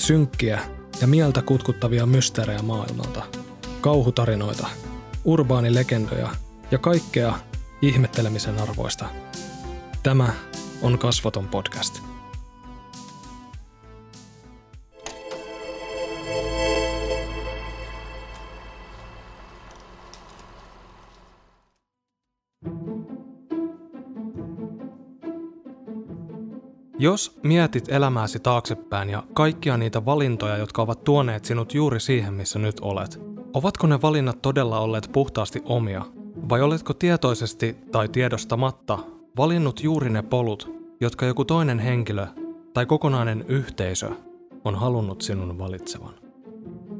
synkkiä ja mieltä kutkuttavia mysteerejä maailmalta, kauhutarinoita, urbaanilegendoja ja kaikkea ihmettelemisen arvoista. Tämä on Kasvaton podcast. Jos mietit elämääsi taaksepäin ja kaikkia niitä valintoja, jotka ovat tuoneet sinut juuri siihen, missä nyt olet, ovatko ne valinnat todella olleet puhtaasti omia? Vai oletko tietoisesti tai tiedostamatta valinnut juuri ne polut, jotka joku toinen henkilö tai kokonainen yhteisö on halunnut sinun valitsevan?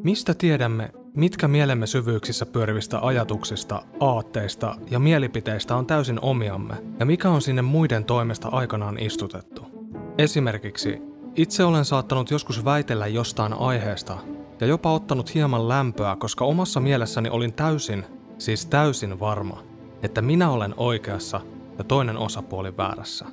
Mistä tiedämme, mitkä mielemme syvyyksissä pyörivistä ajatuksista, aatteista ja mielipiteistä on täysin omiamme ja mikä on sinne muiden toimesta aikanaan istutettu? Esimerkiksi itse olen saattanut joskus väitellä jostain aiheesta ja jopa ottanut hieman lämpöä, koska omassa mielessäni olin täysin, siis täysin varma, että minä olen oikeassa ja toinen osapuoli väärässä.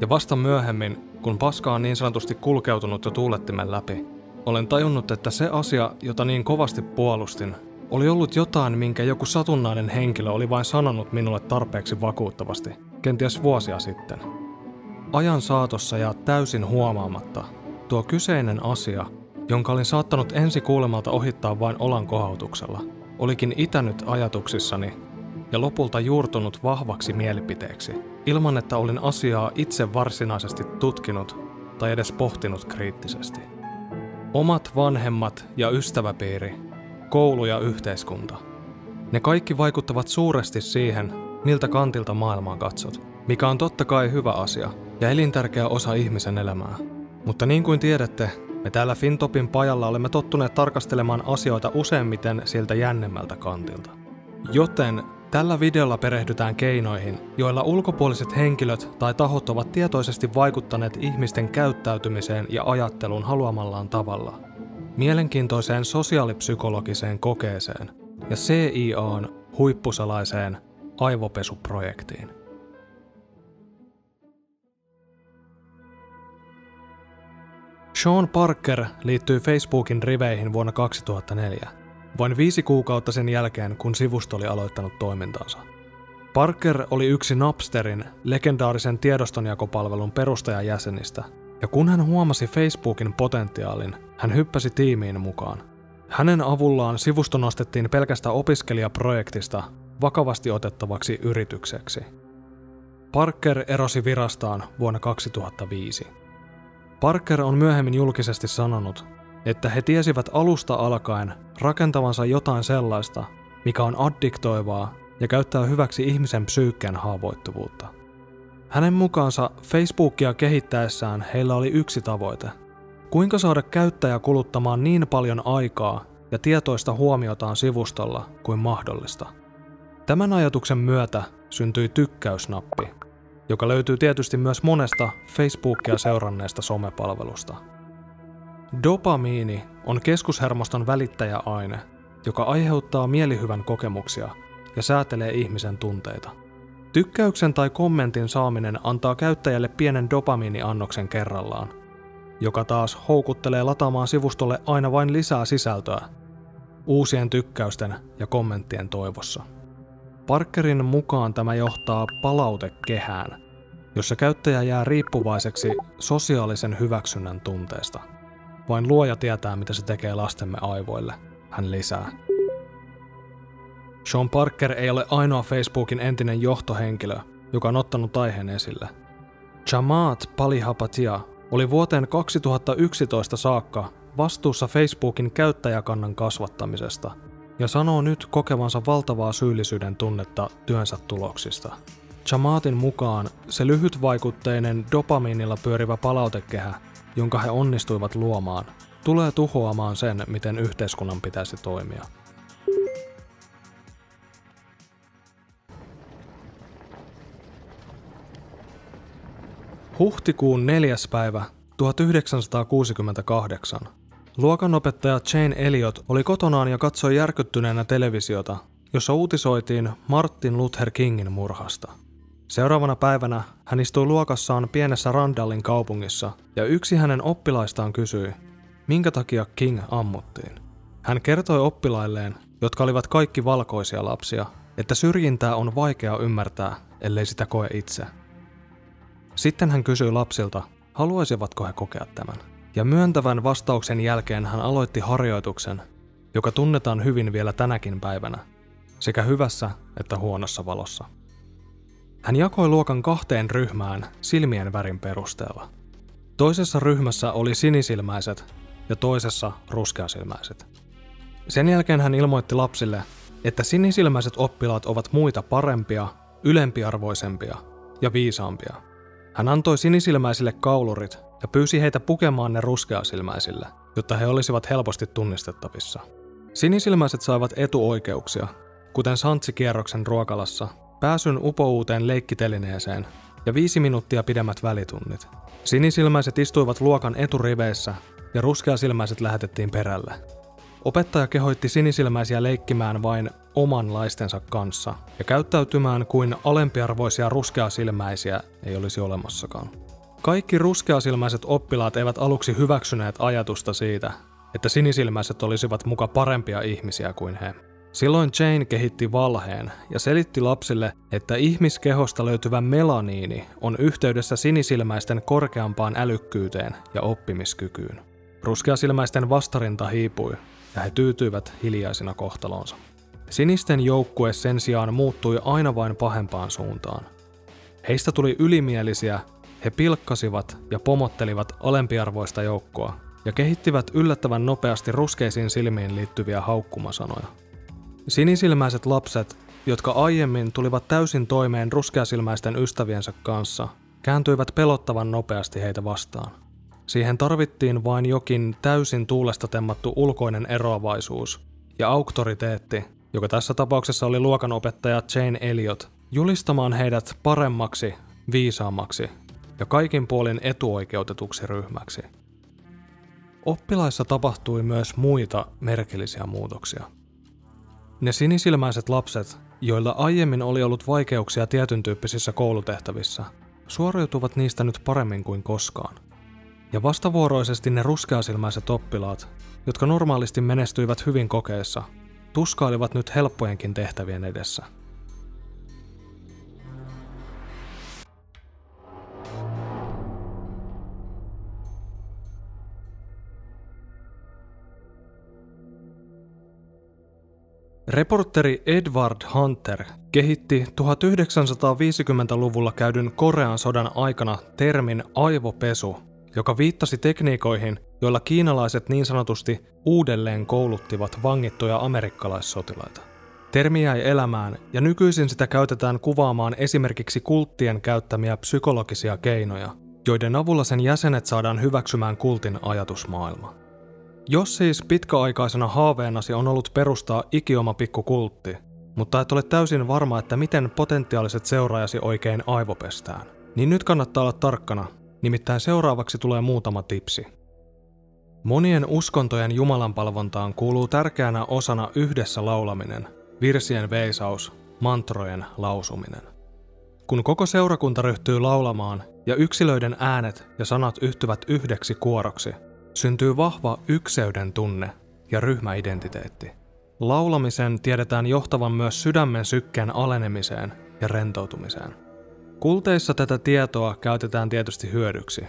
Ja vasta myöhemmin, kun paska on niin sanotusti kulkeutunut jo tuulettimen läpi, olen tajunnut, että se asia, jota niin kovasti puolustin, oli ollut jotain, minkä joku satunnainen henkilö oli vain sanonut minulle tarpeeksi vakuuttavasti, kenties vuosia sitten – Ajan saatossa ja täysin huomaamatta tuo kyseinen asia, jonka olin saattanut ensi kuulemalta ohittaa vain olan kohautuksella, olikin itänyt ajatuksissani ja lopulta juurtunut vahvaksi mielipiteeksi, ilman että olin asiaa itse varsinaisesti tutkinut tai edes pohtinut kriittisesti. Omat vanhemmat ja ystäväpiiri, koulu ja yhteiskunta. Ne kaikki vaikuttavat suuresti siihen, miltä kantilta maailmaa katsot, mikä on totta kai hyvä asia – ja elintärkeä osa ihmisen elämää. Mutta niin kuin tiedätte, me täällä Fintopin pajalla olemme tottuneet tarkastelemaan asioita useimmiten siltä jännemmältä kantilta. Joten tällä videolla perehdytään keinoihin, joilla ulkopuoliset henkilöt tai tahot ovat tietoisesti vaikuttaneet ihmisten käyttäytymiseen ja ajatteluun haluamallaan tavalla. Mielenkiintoiseen sosiaalipsykologiseen kokeeseen ja CIAn huippusalaiseen aivopesuprojektiin. Sean Parker liittyi Facebookin riveihin vuonna 2004, vain viisi kuukautta sen jälkeen, kun sivusto oli aloittanut toimintansa. Parker oli yksi Napsterin, legendaarisen tiedostonjakopalvelun perustajajäsenistä, ja kun hän huomasi Facebookin potentiaalin, hän hyppäsi tiimiin mukaan. Hänen avullaan sivusto nostettiin pelkästä opiskelijaprojektista vakavasti otettavaksi yritykseksi. Parker erosi virastaan vuonna 2005. Parker on myöhemmin julkisesti sanonut, että he tiesivät alusta alkaen rakentavansa jotain sellaista, mikä on addiktoivaa ja käyttää hyväksi ihmisen psyykkeen haavoittuvuutta. Hänen mukaansa Facebookia kehittäessään heillä oli yksi tavoite. Kuinka saada käyttäjä kuluttamaan niin paljon aikaa ja tietoista huomiotaan sivustolla kuin mahdollista. Tämän ajatuksen myötä syntyi tykkäysnappi, joka löytyy tietysti myös monesta Facebookia seuranneesta somepalvelusta. Dopamiini on keskushermoston välittäjäaine, joka aiheuttaa mielihyvän kokemuksia ja säätelee ihmisen tunteita. Tykkäyksen tai kommentin saaminen antaa käyttäjälle pienen dopamiiniannoksen kerrallaan, joka taas houkuttelee lataamaan sivustolle aina vain lisää sisältöä uusien tykkäysten ja kommenttien toivossa. Parkerin mukaan tämä johtaa palautekehään, jossa käyttäjä jää riippuvaiseksi sosiaalisen hyväksynnän tunteesta. Vain luoja tietää, mitä se tekee lastemme aivoille, hän lisää. Sean Parker ei ole ainoa Facebookin entinen johtohenkilö, joka on ottanut aiheen esille. Jamaat Palihapatia oli vuoteen 2011 saakka vastuussa Facebookin käyttäjäkannan kasvattamisesta – ja sanoo nyt kokevansa valtavaa syyllisyyden tunnetta työnsä tuloksista. Chamaatin mukaan se lyhytvaikutteinen dopamiinilla pyörivä palautekehä, jonka he onnistuivat luomaan, tulee tuhoamaan sen, miten yhteiskunnan pitäisi toimia. Huhtikuun 4. päivä 1968 Luokanopettaja Jane Elliot oli kotonaan ja katsoi järkyttyneenä televisiota, jossa uutisoitiin Martin Luther Kingin murhasta. Seuraavana päivänä hän istui luokassaan pienessä Randallin kaupungissa ja yksi hänen oppilaistaan kysyi, minkä takia King ammuttiin. Hän kertoi oppilailleen, jotka olivat kaikki valkoisia lapsia, että syrjintää on vaikea ymmärtää, ellei sitä koe itse. Sitten hän kysyi lapsilta, haluaisivatko he kokea tämän. Ja myöntävän vastauksen jälkeen hän aloitti harjoituksen, joka tunnetaan hyvin vielä tänäkin päivänä, sekä hyvässä että huonossa valossa. Hän jakoi luokan kahteen ryhmään silmien värin perusteella. Toisessa ryhmässä oli sinisilmäiset ja toisessa ruskeasilmäiset. Sen jälkeen hän ilmoitti lapsille, että sinisilmäiset oppilaat ovat muita parempia, ylempiarvoisempia ja viisaampia. Hän antoi sinisilmäisille kaulurit ja pyysi heitä pukemaan ne ruskeasilmäisille, jotta he olisivat helposti tunnistettavissa. Sinisilmäiset saivat etuoikeuksia, kuten santsikierroksen ruokalassa, pääsyn upouuteen leikkitelineeseen ja viisi minuuttia pidemmät välitunnit. Sinisilmäiset istuivat luokan eturiveissä ja ruskeasilmäiset lähetettiin perälle. Opettaja kehoitti sinisilmäisiä leikkimään vain oman laistensa kanssa ja käyttäytymään kuin alempiarvoisia ruskeasilmäisiä ei olisi olemassakaan. Kaikki ruskeasilmäiset oppilaat eivät aluksi hyväksyneet ajatusta siitä, että sinisilmäiset olisivat muka parempia ihmisiä kuin he. Silloin Jane kehitti valheen ja selitti lapsille, että ihmiskehosta löytyvä melaniini on yhteydessä sinisilmäisten korkeampaan älykkyyteen ja oppimiskykyyn. Ruskeasilmäisten vastarinta hiipui ja he tyytyivät hiljaisina kohtalonsa. Sinisten joukkue sen sijaan muuttui aina vain pahempaan suuntaan. Heistä tuli ylimielisiä, he pilkkasivat ja pomottelivat alempiarvoista joukkoa ja kehittivät yllättävän nopeasti ruskeisiin silmiin liittyviä haukkumasanoja. Sinisilmäiset lapset, jotka aiemmin tulivat täysin toimeen ruskeasilmäisten ystäviensä kanssa, kääntyivät pelottavan nopeasti heitä vastaan. Siihen tarvittiin vain jokin täysin tuulesta temmattu ulkoinen eroavaisuus ja auktoriteetti, joka tässä tapauksessa oli luokanopettaja Jane Elliot, julistamaan heidät paremmaksi, viisaammaksi ja kaikin puolin etuoikeutetuksi ryhmäksi. Oppilaissa tapahtui myös muita merkillisiä muutoksia. Ne sinisilmäiset lapset, joilla aiemmin oli ollut vaikeuksia tietyn tyyppisissä koulutehtävissä, suoriutuvat niistä nyt paremmin kuin koskaan. Ja vastavuoroisesti ne ruskeasilmäiset oppilaat, jotka normaalisti menestyivät hyvin kokeessa, tuskailivat nyt helppojenkin tehtävien edessä – Reporteri Edward Hunter kehitti 1950-luvulla käydyn Korean sodan aikana termin aivopesu, joka viittasi tekniikoihin, joilla kiinalaiset niin sanotusti uudelleen kouluttivat vangittuja amerikkalaissotilaita. Termi jäi elämään ja nykyisin sitä käytetään kuvaamaan esimerkiksi kulttien käyttämiä psykologisia keinoja, joiden avulla sen jäsenet saadaan hyväksymään kultin ajatusmaailma. Jos siis pitkäaikaisena haaveenasi on ollut perustaa ikioma pikkukultti, mutta et ole täysin varma, että miten potentiaaliset seuraajasi oikein aivopestään, niin nyt kannattaa olla tarkkana, nimittäin seuraavaksi tulee muutama tipsi. Monien uskontojen jumalanpalvontaan kuuluu tärkeänä osana yhdessä laulaminen, virsien veisaus, mantrojen lausuminen. Kun koko seurakunta ryhtyy laulamaan ja yksilöiden äänet ja sanat yhtyvät yhdeksi kuoroksi, syntyy vahva ykseyden tunne ja ryhmäidentiteetti. Laulamisen tiedetään johtavan myös sydämen sykkeen alenemiseen ja rentoutumiseen. Kulteissa tätä tietoa käytetään tietysti hyödyksi.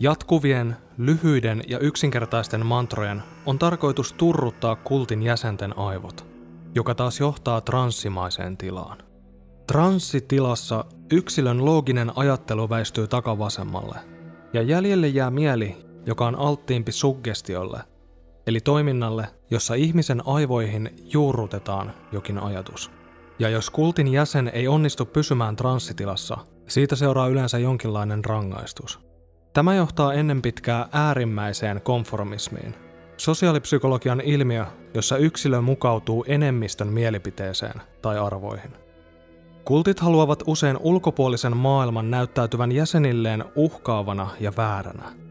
Jatkuvien, lyhyiden ja yksinkertaisten mantrojen on tarkoitus turruttaa kultin jäsenten aivot, joka taas johtaa transsimaiseen tilaan. Transsitilassa yksilön looginen ajattelu väistyy takavasemmalle, ja jäljelle jää mieli, joka on alttiimpi suggestiolle, eli toiminnalle, jossa ihmisen aivoihin juurrutetaan jokin ajatus. Ja jos kultin jäsen ei onnistu pysymään transsitilassa, siitä seuraa yleensä jonkinlainen rangaistus. Tämä johtaa ennen pitkää äärimmäiseen konformismiin. Sosiaalipsykologian ilmiö, jossa yksilö mukautuu enemmistön mielipiteeseen tai arvoihin. Kultit haluavat usein ulkopuolisen maailman näyttäytyvän jäsenilleen uhkaavana ja vääränä –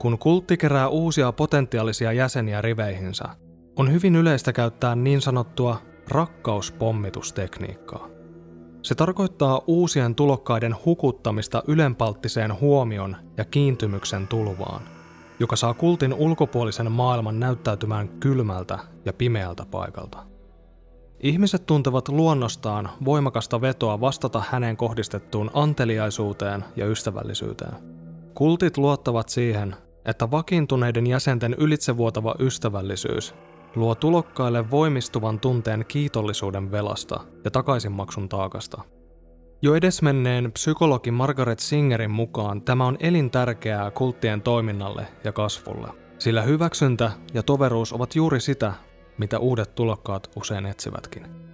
kun kultti kerää uusia potentiaalisia jäseniä riveihinsä, on hyvin yleistä käyttää niin sanottua rakkauspommitustekniikkaa. Se tarkoittaa uusien tulokkaiden hukuttamista ylenpalttiseen huomion ja kiintymyksen tulvaan. joka saa kultin ulkopuolisen maailman näyttäytymään kylmältä ja pimeältä paikalta. Ihmiset tuntevat luonnostaan voimakasta vetoa vastata häneen kohdistettuun anteliaisuuteen ja ystävällisyyteen. Kultit luottavat siihen, että vakiintuneiden jäsenten ylitsevuotava ystävällisyys luo tulokkaille voimistuvan tunteen kiitollisuuden velasta ja takaisinmaksun taakasta. Jo edesmenneen psykologi Margaret Singerin mukaan tämä on elintärkeää kulttien toiminnalle ja kasvulle, sillä hyväksyntä ja toveruus ovat juuri sitä, mitä uudet tulokkaat usein etsivätkin.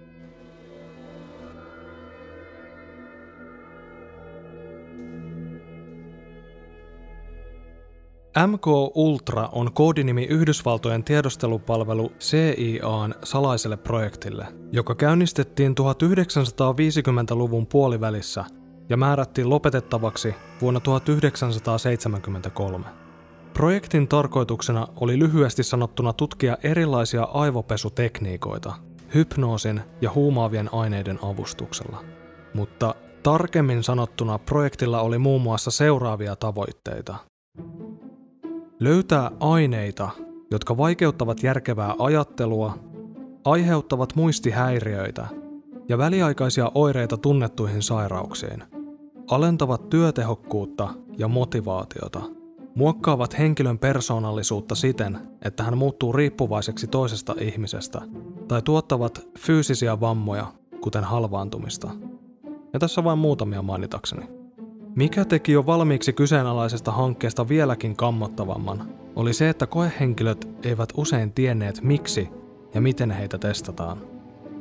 MK Ultra on koodinimi Yhdysvaltojen tiedostelupalvelu CIAn salaiselle projektille, joka käynnistettiin 1950-luvun puolivälissä ja määrättiin lopetettavaksi vuonna 1973. Projektin tarkoituksena oli lyhyesti sanottuna tutkia erilaisia aivopesutekniikoita hypnoosin ja huumaavien aineiden avustuksella. Mutta tarkemmin sanottuna projektilla oli muun muassa seuraavia tavoitteita. Löytää aineita, jotka vaikeuttavat järkevää ajattelua, aiheuttavat muistihäiriöitä ja väliaikaisia oireita tunnettuihin sairauksiin, alentavat työtehokkuutta ja motivaatiota, muokkaavat henkilön persoonallisuutta siten, että hän muuttuu riippuvaiseksi toisesta ihmisestä, tai tuottavat fyysisiä vammoja, kuten halvaantumista. Ja tässä vain muutamia mainitakseni. Mikä teki jo valmiiksi kyseenalaisesta hankkeesta vieläkin kammottavamman, oli se, että koehenkilöt eivät usein tienneet miksi ja miten heitä testataan.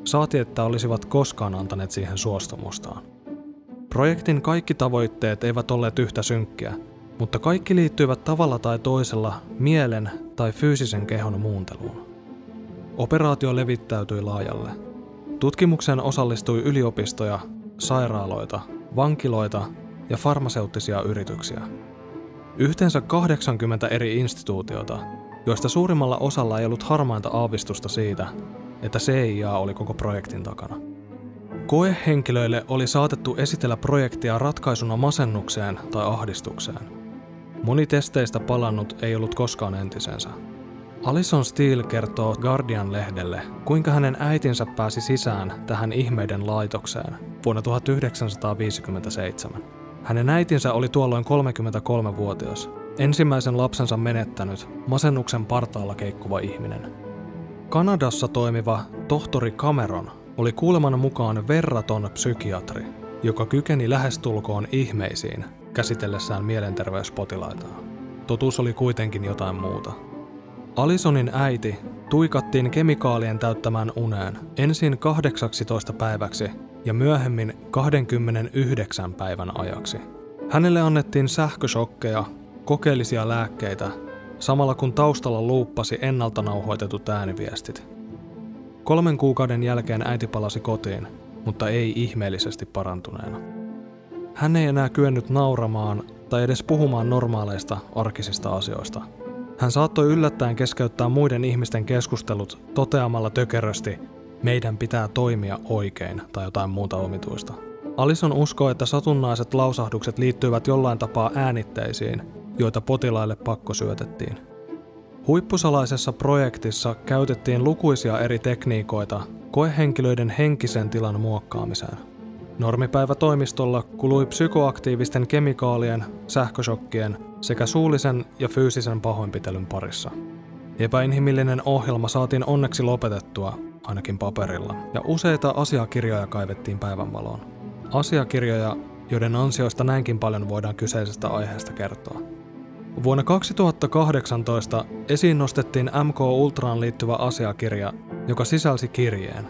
Saati, että olisivat koskaan antaneet siihen suostumustaan. Projektin kaikki tavoitteet eivät olleet yhtä synkkiä, mutta kaikki liittyivät tavalla tai toisella mielen tai fyysisen kehon muunteluun. Operaatio levittäytyi laajalle. Tutkimukseen osallistui yliopistoja, sairaaloita, vankiloita ja farmaseuttisia yrityksiä. Yhteensä 80 eri instituutiota, joista suurimmalla osalla ei ollut harmainta aavistusta siitä, että CIA oli koko projektin takana. Koehenkilöille oli saatettu esitellä projektia ratkaisuna masennukseen tai ahdistukseen. Moni testeistä palannut ei ollut koskaan entisensä. Alison Steele kertoo Guardian-lehdelle, kuinka hänen äitinsä pääsi sisään tähän ihmeiden laitokseen vuonna 1957. Hänen äitinsä oli tuolloin 33-vuotias, ensimmäisen lapsensa menettänyt, masennuksen partaalla keikkuva ihminen. Kanadassa toimiva tohtori Cameron oli kuuleman mukaan verraton psykiatri, joka kykeni lähestulkoon ihmeisiin käsitellessään mielenterveyspotilaitaan. Totuus oli kuitenkin jotain muuta. Alisonin äiti tuikattiin kemikaalien täyttämään uneen ensin 18 päiväksi ja myöhemmin 29 päivän ajaksi. Hänelle annettiin sähköshokkeja, kokeellisia lääkkeitä, samalla kun taustalla luuppasi ennalta nauhoitetut ääniviestit. Kolmen kuukauden jälkeen äiti palasi kotiin, mutta ei ihmeellisesti parantuneena. Hän ei enää kyennyt nauramaan tai edes puhumaan normaaleista arkisista asioista. Hän saattoi yllättäen keskeyttää muiden ihmisten keskustelut toteamalla tökerösti, meidän pitää toimia oikein tai jotain muuta omituista. Alison uskoo, että satunnaiset lausahdukset liittyivät jollain tapaa äänitteisiin, joita potilaille pakko syötettiin. Huippusalaisessa projektissa käytettiin lukuisia eri tekniikoita koehenkilöiden henkisen tilan muokkaamiseen. Normipäivä toimistolla kului psykoaktiivisten kemikaalien, sähköshokkien sekä suullisen ja fyysisen pahoinpitelyn parissa. Epäinhimillinen ohjelma saatiin onneksi lopetettua ainakin paperilla, ja useita asiakirjoja kaivettiin päivänvaloon. Asiakirjoja, joiden ansioista näinkin paljon voidaan kyseisestä aiheesta kertoa. Vuonna 2018 esiin nostettiin MK Ultraan liittyvä asiakirja, joka sisälsi kirjeen.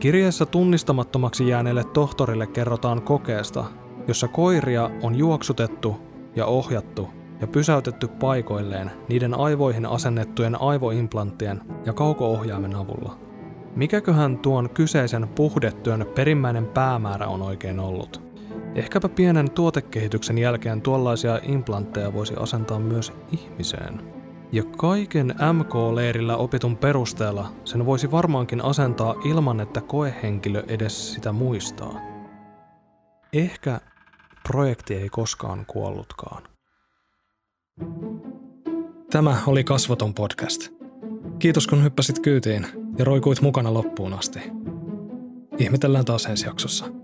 Kirjeessä tunnistamattomaksi jääneelle tohtorille kerrotaan kokeesta, jossa koiria on juoksutettu ja ohjattu ja pysäytetty paikoilleen niiden aivoihin asennettujen aivoimplanttien ja kauko-ohjaimen avulla. Mikäköhän tuon kyseisen puhdetyön perimmäinen päämäärä on oikein ollut? Ehkäpä pienen tuotekehityksen jälkeen tuollaisia implantteja voisi asentaa myös ihmiseen. Ja kaiken MK-leirillä opitun perusteella sen voisi varmaankin asentaa ilman, että koehenkilö edes sitä muistaa. Ehkä projekti ei koskaan kuollutkaan. Tämä oli Kasvoton podcast. Kiitos kun hyppäsit kyytiin ja roikuit mukana loppuun asti. Ihmetellään taas ensi jaksossa.